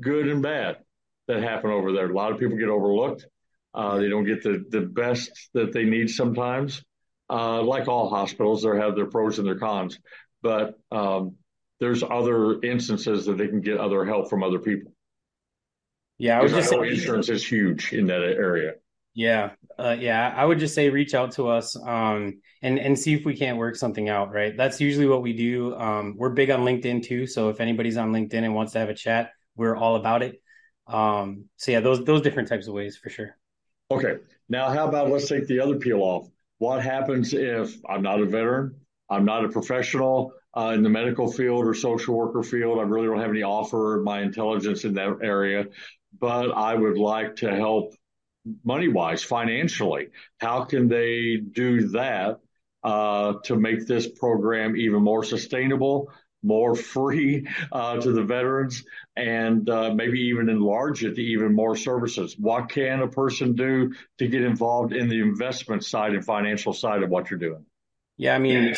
good and bad that happen over there. A lot of people get overlooked. Uh, they don't get the the best that they need sometimes. Uh, like all hospitals, they have their pros and their cons, but um, there's other instances that they can get other help from other people. Yeah, I was just I saying, insurance is huge in that area. Yeah, uh, yeah. I would just say reach out to us um, and and see if we can't work something out. Right. That's usually what we do. Um, we're big on LinkedIn too. So if anybody's on LinkedIn and wants to have a chat, we're all about it. Um, so yeah, those those different types of ways for sure. Okay. Now, how about let's take the other peel off. What happens if I'm not a veteran? I'm not a professional uh, in the medical field or social worker field. I really don't have any offer my intelligence in that area, but I would like to help money wise, financially. How can they do that uh, to make this program even more sustainable, more free uh, to the veterans, and uh, maybe even enlarge it to even more services? What can a person do to get involved in the investment side and financial side of what you're doing? Yeah, I mean,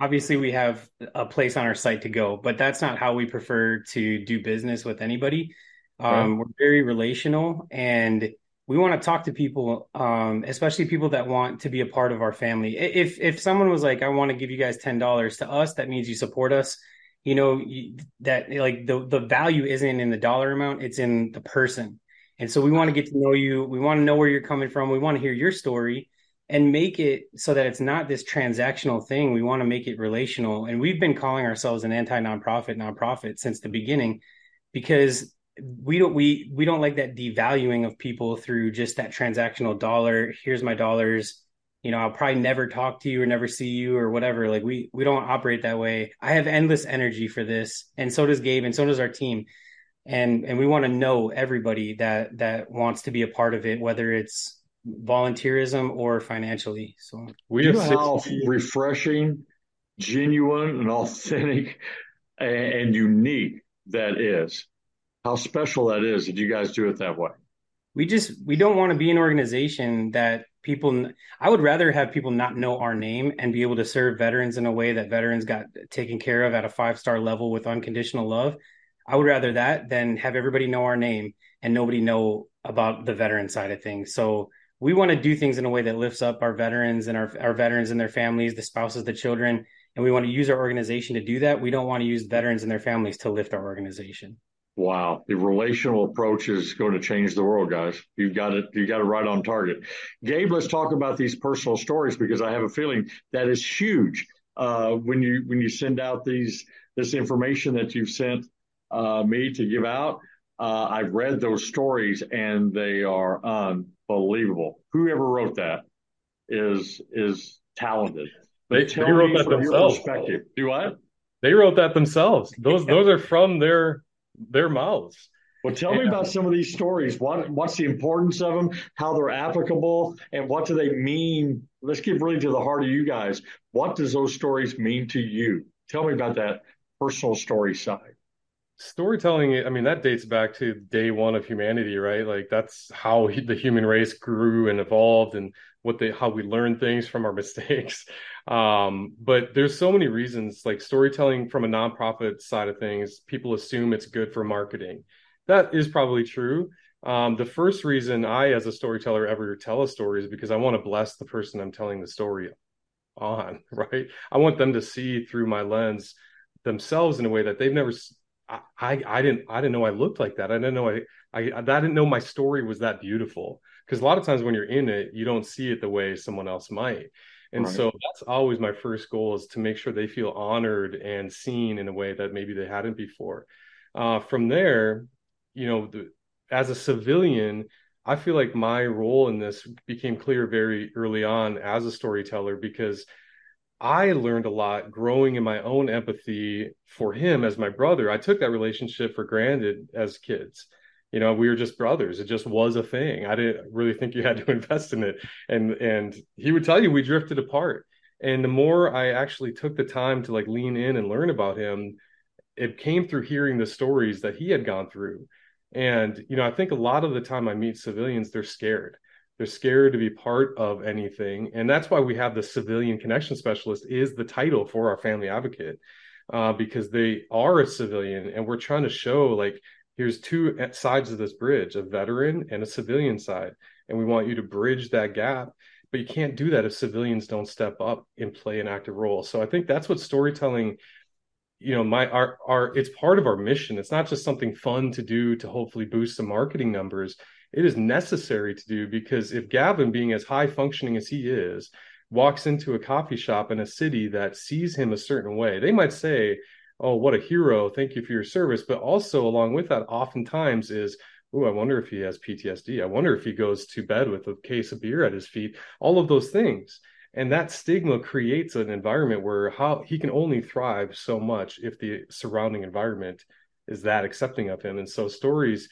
obviously we have a place on our site to go, but that's not how we prefer to do business with anybody. Um, We're very relational and we want to talk to people, um, especially people that want to be a part of our family. If if someone was like, "I want to give you guys ten dollars," to us, that means you support us. You know you, that like the the value isn't in the dollar amount; it's in the person. And so we want to get to know you. We want to know where you're coming from. We want to hear your story and make it so that it's not this transactional thing. We want to make it relational. And we've been calling ourselves an anti nonprofit nonprofit since the beginning because we don't we we don't like that devaluing of people through just that transactional dollar. Here's my dollars. You know, I'll probably never talk to you or never see you or whatever. Like we we don't operate that way. I have endless energy for this, and so does Gabe, and so does our team. And and we want to know everybody that that wants to be a part of it, whether it's volunteerism or financially. So We have know how refreshing, genuine, and authentic and, and unique that is? How special that is that you guys do it that way? we just we don't want to be an organization that people i would rather have people not know our name and be able to serve veterans in a way that veterans got taken care of at a five star level with unconditional love. I would rather that than have everybody know our name and nobody know about the veteran side of things. So we want to do things in a way that lifts up our veterans and our, our veterans and their families the spouses the children and we want to use our organization to do that. We don't want to use veterans and their families to lift our organization Wow, the relational approach is going to change the world, guys. You've got it. You got it right on target. Gabe, let's talk about these personal stories because I have a feeling that is huge. Uh, when you when you send out these this information that you've sent uh, me to give out, uh, I've read those stories and they are unbelievable. Whoever wrote that is is talented. They, they wrote that themselves. Do what? They wrote that themselves. Those [laughs] those are from their their mouths. Well, tell me about some of these stories. What what's the importance of them? How they're applicable, and what do they mean? Let's get really to the heart of you guys. What does those stories mean to you? Tell me about that personal story side. Storytelling, I mean, that dates back to day one of humanity, right? Like that's how the human race grew and evolved, and what they how we learn things from our [laughs] mistakes. Um, but there's so many reasons, like storytelling from a nonprofit side of things, people assume it's good for marketing that is probably true. Um, the first reason I, as a storyteller, ever tell a story is because I want to bless the person I'm telling the story on, [laughs] right? I want them to see through my lens themselves in a way that they've never. I, I, I didn't I didn't know I looked like that. I didn't know I I, I didn't know my story was that beautiful. Because a lot of times when you're in it, you don't see it the way someone else might. And right. so that's always my first goal is to make sure they feel honored and seen in a way that maybe they hadn't before. Uh, from there, you know, the, as a civilian, I feel like my role in this became clear very early on as a storyteller because I learned a lot growing in my own empathy for him as my brother. I took that relationship for granted as kids. You know, we were just brothers. It just was a thing. I didn't really think you had to [laughs] invest in it. And and he would tell you we drifted apart. And the more I actually took the time to like lean in and learn about him, it came through hearing the stories that he had gone through and, you know, I think a lot of the time I meet civilians, they're scared. They're scared to be part of anything. And that's why we have the civilian connection specialist is the title for our family advocate, uh, because they are a civilian and we're trying to show like, here's two eh, sides of this bridge, a veteran and a civilian side. And we want you to bridge that gap but you can't do that if civilians don't step up and play an active role. So I think that's what storytelling you know my our our it's part of our mission it's not just something fun to do to hopefully boost some marketing numbers it is necessary to do because if gavin being as high functioning as he is walks into a coffee shop in a city that sees him a certain way they might say oh what a hero thank you for your service. But also along with that oftentimes is oh i wonder if he has ptsd i wonder if he goes to bed with a case of beer at his feet. All of those things. And that stigma creates an environment where how he can only thrive so much if the surrounding environment is that accepting of him. And so stories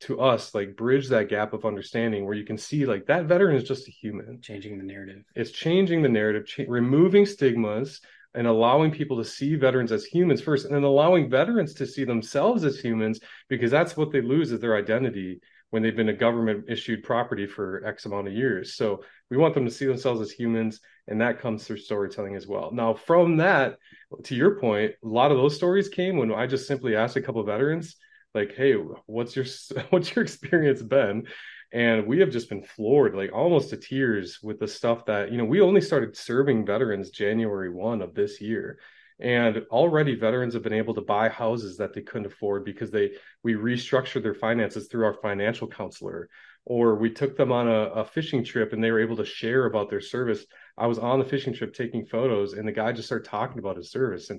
to us like bridge that gap of understanding where you can see like that veteran is just a human. Changing the narrative. It's changing the narrative cha- removing stigmas and allowing people to see veterans as humans first and then allowing veterans to see themselves as humans because that's what they lose is their identity when they've been a government issued property for X amount of years. So we want them to see themselves as humans, and that comes through storytelling as well. Now, from that, to your point, a lot of those stories came when I just simply asked a couple of veterans, like, "Hey, what's your [laughs] what's your experience been?" And we have just been floored, like almost to tears, with the stuff that you know. We only started serving veterans January one of this year, and already veterans have been able to buy houses that they couldn't afford because they we restructured their finances through our financial counselor. Or we took them on a, a, fishing trip and they were able to share about their service. I was on the fishing trip taking photos and the guy just started talking about his service and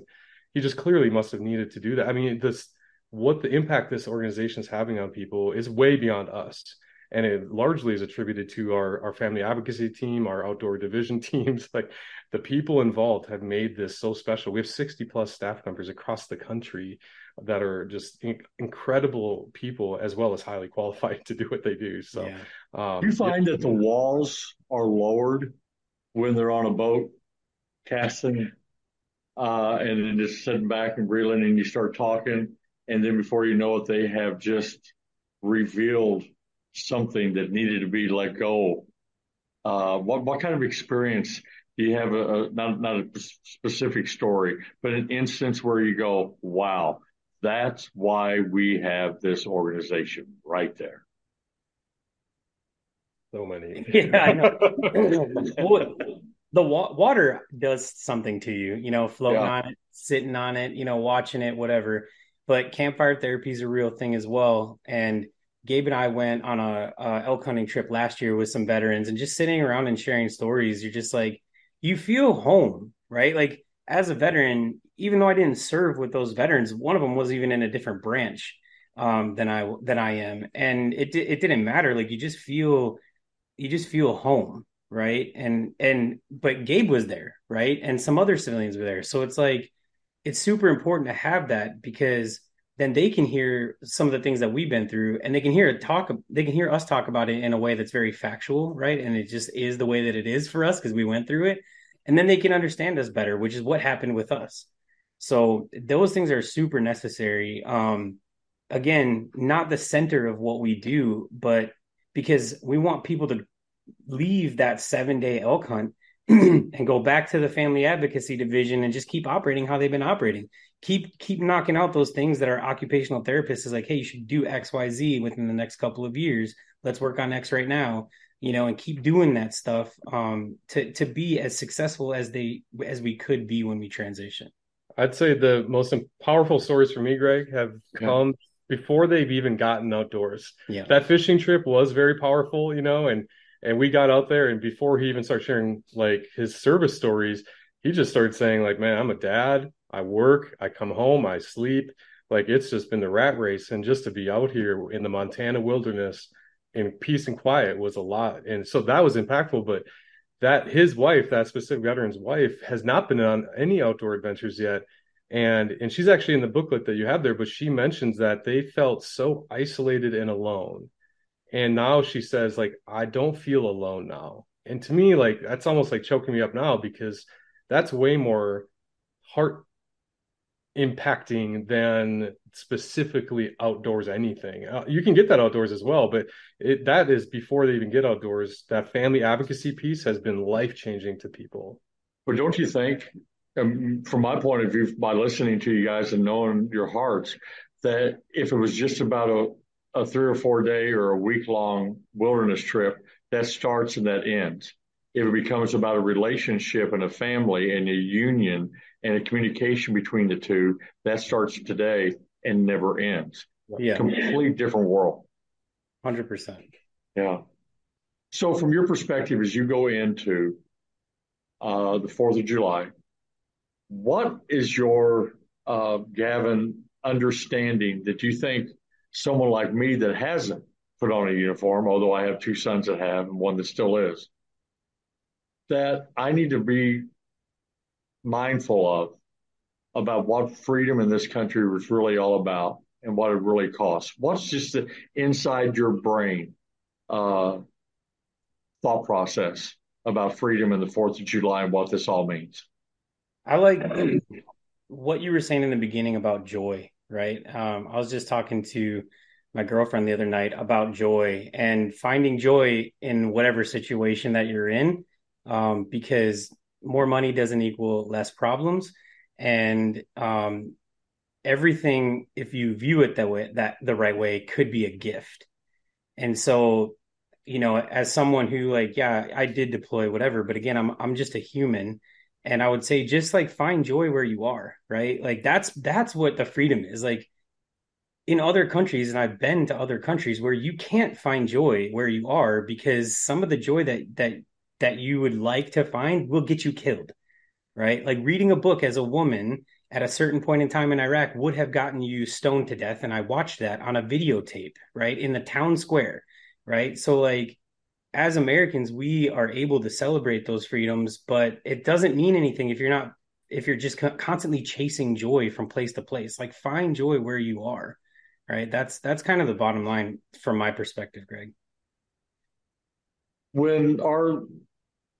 he just clearly must have needed to do that. I mean this what the impact this organization is having on people is way beyond us and it largely is attributed to our, our family advocacy team our outdoor division [laughs] teams like the people involved have made this so special we have 60 plus staff members across the country that are just in- incredible people as well as highly [laughs] qualified to do what they do so yeah. um, you find yeah. that the walls are lowered when they're on a boat casting uh, and then just sitting back and reeling and you start talking and then before you know it they have just revealed something that needed to be let go. Uh, what what kind of experience do you have? A, a not not a specific story, but an instance where you go, "Wow, that's why we have this organization right there." So many. [laughs] yeah, I know. [laughs] well, the wa- water does something to you, you know, floating yeah. on it, sitting on it, you know, watching it, whatever. But campfire therapy is a real thing as well, and Gabe and I went on a, a, elk hunting trip last year with some veterans and just sitting around and sharing stories. You're just like, you feel home, right? Like as a veteran, even though I didn't serve with those veterans, one of them was even in a different branch um, than I than I am, and it it didn't matter. Like you just feel you just feel home, right? And and but Gabe was there, right? And some other civilians were there. So it's like it's super important to have that because then they can hear some of the things that we've been through and they can hear it talk they can hear us talk about it in a way that's very factual right? And it just is the way that it is for us because we went through it. And then they can understand us better which is what happened with us. So those things are super necessary. Um again not the center of what we do but because we want people to leave that seven day elk hunt [clears throat] and go back to the family advocacy division and just keep operating how they've been operating. Keep keep knocking out those things that our occupational therapist is like, hey, you should do X, Y, Z within the next couple of years. Let's work on X right now, you know, and keep doing that stuff um, to to be as successful as they as we could be when we transition. I'd say the most powerful stories for me, Greg, have come yeah. before they've even gotten outdoors. Yeah, that fishing trip was very powerful, you know, and and we got out there and before he even started sharing like his service stories he just started saying like man i'm a dad i work i come home i sleep. Like it's just been the rat race. And just to be out here in the montana wilderness in peace and quiet was a lot. And so that was impactful. But that his wife that specific veteran's wife has not been on any outdoor adventures yet. And and she's actually in the booklet that you have there but she mentions that they felt so isolated and alone. And now she says like i don't feel alone now. And to me like that's almost like choking me up now because that's way more heart impacting than specifically outdoors anything. Uh, you can get that outdoors as well but it, that is before they even get outdoors. That family advocacy piece has been life changing to people. But don't you think um, from my point of view by listening to you guys and knowing your hearts that if it was just about a a three or four day or a week long wilderness trip, that starts and that ends. If it becomes about a relationship and a family and a union and a communication between the two, that starts today and never ends. Yeah. Complete different world. 100%. Yeah. So, from your perspective, as you go into uh, the 4th of July, what is your, uh, Gavin, understanding that you think someone like me that hasn't put on a uniform, although I have two sons that have and one that still is, that I need to be mindful of about what freedom in this country was really all about and what it really costs. What's just inside your brain uh, thought process about freedom and the Fourth of July and what this all means? I like [clears throat] what you were saying in the beginning about joy right? Um, I was just talking to my girlfriend the other night about joy and finding joy in whatever situation that you're in, um, because more money doesn't equal less problems, and um, everything, if you view it that way, that the right way, could be a gift. And so, you know, as someone who like, yeah, I did deploy whatever, but again, I'm I'm just a human. And i would say just like find joy where you are right? Like that's that's what the freedom is. Like in other countries and i've been to other countries where you can't find joy where you are because some of the joy that that that you would like to find will get you killed right like reading a book as a woman at a certain point in time in iraq would have gotten you stoned to death and i watched that on a videotape right in the town square right so like as Americans, we are able to celebrate those freedoms, but it doesn't mean anything if you're not if you're just constantly chasing joy from place to place. Like find joy where you are, right? That's that's kind of the bottom line from my perspective, Greg. When our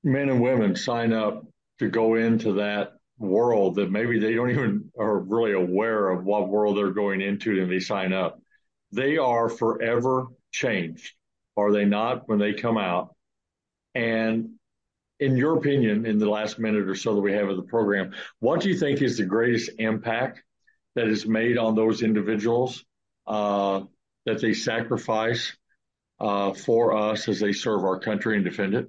men and women sign up to go into that world that maybe they don't even are really aware of what world they're going into and they sign up, they are forever changed are they not, when they come out? And in your opinion, in the last minute or so that we have of the program, what do you think is the greatest impact that is made on those individuals uh, that they sacrifice uh, for us as they serve our country and defend it?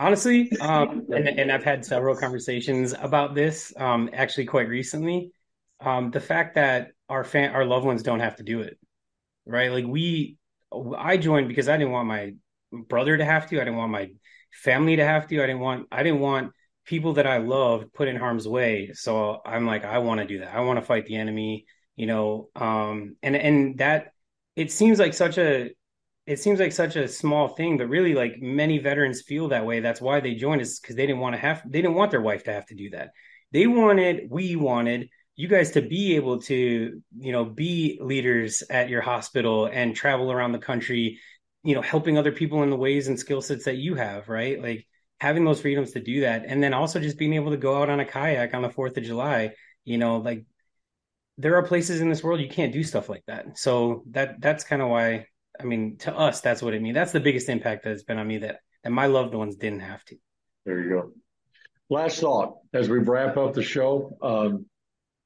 Honestly, um, and, and, I've had several conversations about this um, actually quite recently. Um, the fact that our fan, our loved ones don't have to do it, right? Like we I joined because I didn't want my brother to have to. I didn't want my family to have to. I didn't want I didn't want people that I loved put in harm's way. So I'm like, I want to do that. I want to fight the enemy, you know. Um, and and that it seems like such a it seems like such a small thing, but really, like many veterans feel that way. That's why they joined us because they didn't want to have, they didn't want their wife to have to do that. They wanted, we wanted you guys to be able to, you know, be leaders at your hospital and travel around the country, you know, helping other people in the ways and skill sets that you have, right? Like having those freedoms to do that. And then also just being able to go out on a kayak on the 4th of July, you know, like there are places in this world you can't do stuff like that. So that that's kind of why I mean to us that's what it means. That's the biggest impact that's been on me that that my loved ones didn't have to. There you go. Last thought as we wrap up the show, um,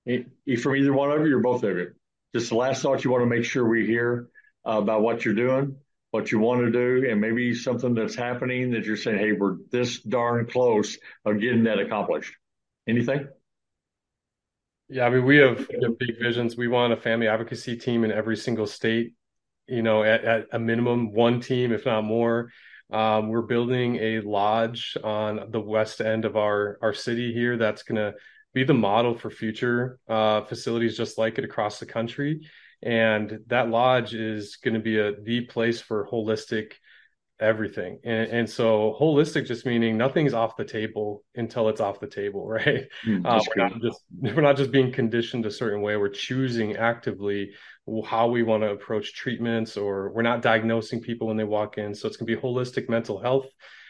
from either one of you or both of you, just the last thought you want to make sure we hear uh, about what you're doing, what you want to do, and maybe something that's happening that you're saying, hey, we're this darn close of getting that accomplished. Anything? Yeah, I mean, we have, we have big visions. We want a family advocacy team in every single state, you know, at, at a minimum, one team, if not more. Um, we're building a lodge on the west end of our, our city here that's going to be the model for future uh, facilities just like it across the country. And that lodge is going to be a the place for holistic everything. And, and so holistic just meaning nothing's off the table until it's off the table, [laughs] right? Mm, uh, we're not just we're not just being conditioned a certain way. We're choosing actively how we want to approach treatments, or we're not diagnosing people when they walk in. So it's going to be holistic mental health.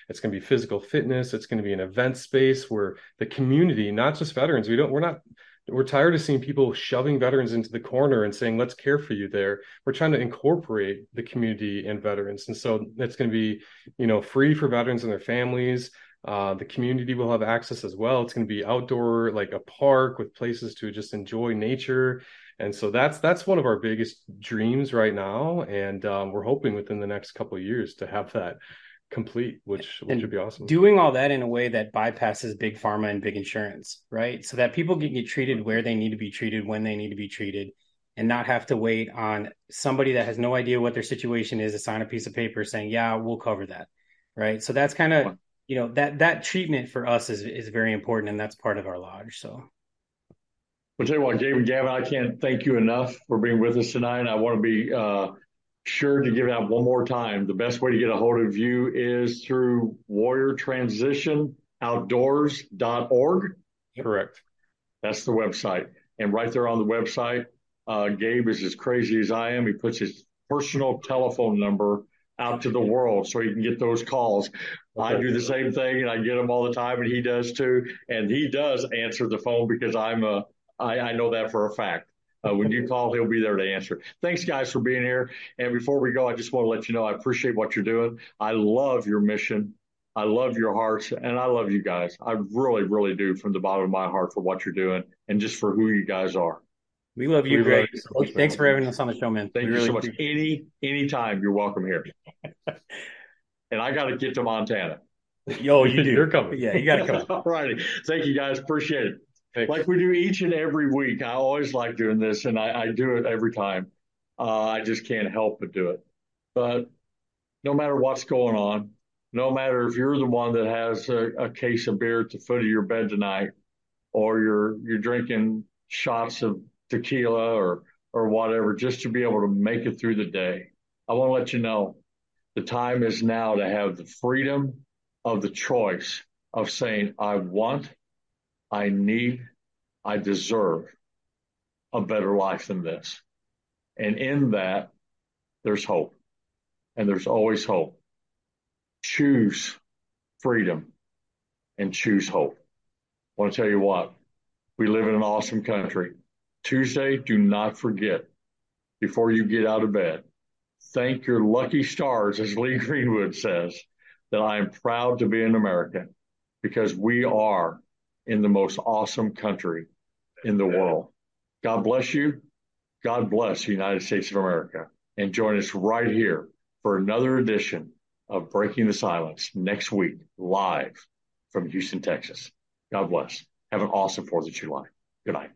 It's going to be physical fitness. It's going to be an event space where the community, not just veterans, we don't, we're not, we're tired of seeing people shoving veterans into the corner and saying, let's care for you there. We're trying to incorporate the community and veterans. And so it's going to be, you know, free for veterans and their families. Uh, the community will have access as well. It's going to be outdoor, like a park with places to just enjoy nature. And so that's that's one of our biggest dreams right now, and um, we're hoping within the next couple of years to have that complete, which which would be awesome. Doing all that in a way that bypasses big pharma and big insurance, right? So that people can get treated where they need to be treated when they need to be treated, and not have to wait on somebody that has no idea what their situation is to sign a piece of paper saying, "Yeah, we'll cover that," right? So that's kind of you know that that treatment for us is is very important, and that's part of our lodge. So. I'll tell you what, Gabe and Gavin, I can't thank you enough for being with us tonight. I want to be uh, sure to give out one more time. The best way to get a hold of you is through warriortransitionoutdoors.org. Correct. That's the website. And right there on the website, uh, Gabe is as crazy as I am. He puts his personal telephone number out to the world so he can get those calls. I do the same thing and I get them all the time and he does too. And he does answer the phone because I'm a, I, I know that for a fact. Uh, when you call, he'll be there to answer. Thanks, guys, for being here. And before we go, I just want to let you know I appreciate what you're doing. I love your mission. I love your hearts, and I love you guys. I really, really do from the bottom of my heart for what you're doing and just for who you guys are. We love you, we Greg. Love you Thanks for having us on the show, man. Thank we you really so much. Any anytime you're welcome here. [laughs] and I got to get to Montana. Yo, you do. [laughs] You're coming. Yeah, you got to come. [laughs] All righty. Thank you, guys. Appreciate it. Like we do each and every week. I always like doing this, and I, I do it every time. Uh, I just can't help but do it. But no matter what's going on, no matter if you're the one that has a, a case of beer at the foot of your bed tonight, or you're you're drinking shots of tequila or or whatever, just to be able to make it through the day, I want to let you know the time is now to have the freedom of the choice of saying, I want I need, I deserve a better life than this. And in that, there's hope. And there's always hope. Choose freedom and choose hope. I want to tell you what, we live in an awesome country. Tuesday, do not forget before you get out of bed, thank your lucky stars, as Lee [laughs] Greenwood says, that I am proud to be an American because we are in the most awesome country in the world. God bless you. God bless the United States of America. And join us right here for another edition of Breaking the Silence next week, live from Houston, Texas. God bless. Have an awesome 4th of July. Good night.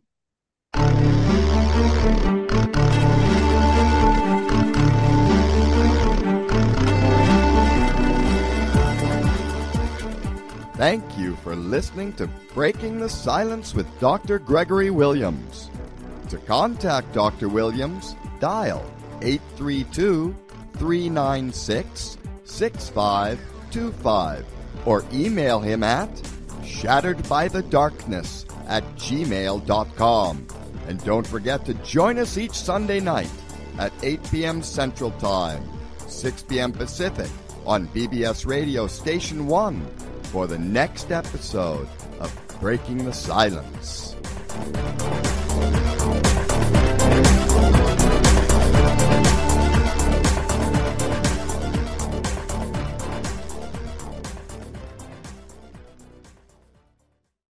Thank you for listening to Breaking the Silence with Dr. Gregory Williams. To contact Dr. Williams, dial 832 396 6525 or email him at shatteredbythedarkness at gmail.com. And don't forget to join us each Sunday night at 8 p.m. Central Time, 6 p.m. Pacific on BBS Radio Station 1 for the next episode of Breaking the Silence.